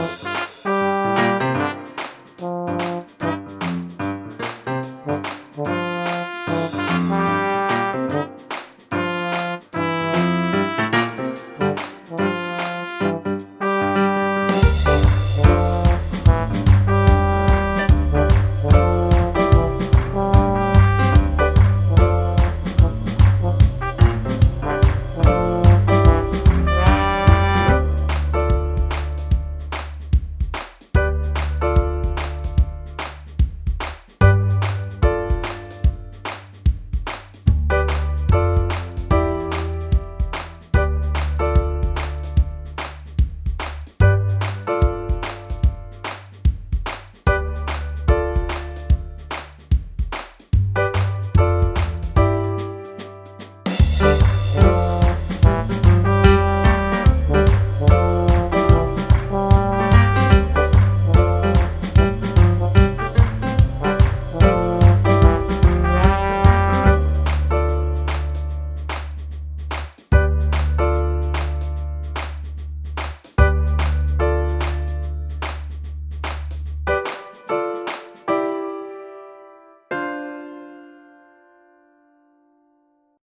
Bye.